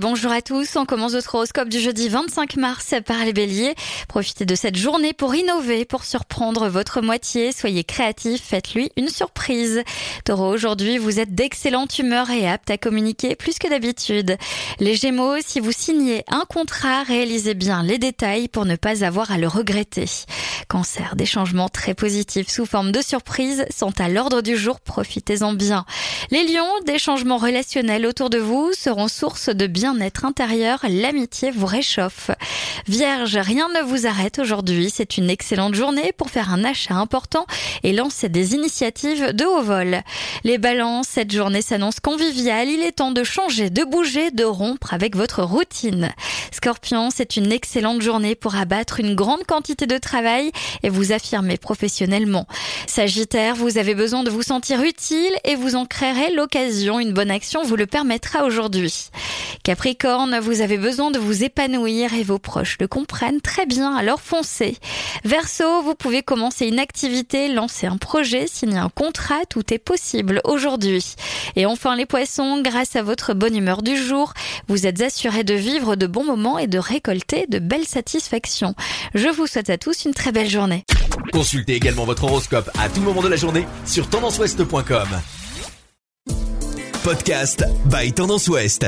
Bonjour à tous, on commence notre horoscope du jeudi 25 mars par les béliers. Profitez de cette journée pour innover, pour surprendre votre moitié. Soyez créatif, faites-lui une surprise. Taureau, aujourd'hui, vous êtes d'excellente humeur et apte à communiquer plus que d'habitude. Les gémeaux, si vous signez un contrat, réalisez bien les détails pour ne pas avoir à le regretter. Cancer, des changements très positifs sous forme de surprise sont à l'ordre du jour, profitez-en bien. Les lions, des changements relationnels autour de vous seront source de bien bien-être intérieur, l'amitié vous réchauffe. Vierge, rien ne vous arrête aujourd'hui. C'est une excellente journée pour faire un achat important et lancer des initiatives de haut vol. Les balances, cette journée s'annonce conviviale. Il est temps de changer, de bouger, de rompre avec votre routine. Scorpion, c'est une excellente journée pour abattre une grande quantité de travail et vous affirmer professionnellement. Sagittaire, vous avez besoin de vous sentir utile et vous en créerez l'occasion. Une bonne action vous le permettra aujourd'hui. Capricorne, vous avez besoin de vous épanouir et vos proches le comprennent très bien, alors foncez. Verseau, vous pouvez commencer une activité, lancer un projet, signer un contrat, tout est possible aujourd'hui. Et enfin les poissons, grâce à votre bonne humeur du jour, vous êtes assurés de vivre de bons moments et de récolter de belles satisfactions. Je vous souhaite à tous une très belle journée. Consultez également votre horoscope à tout moment de la journée sur tendanceouest.com. Podcast by Tendance Ouest.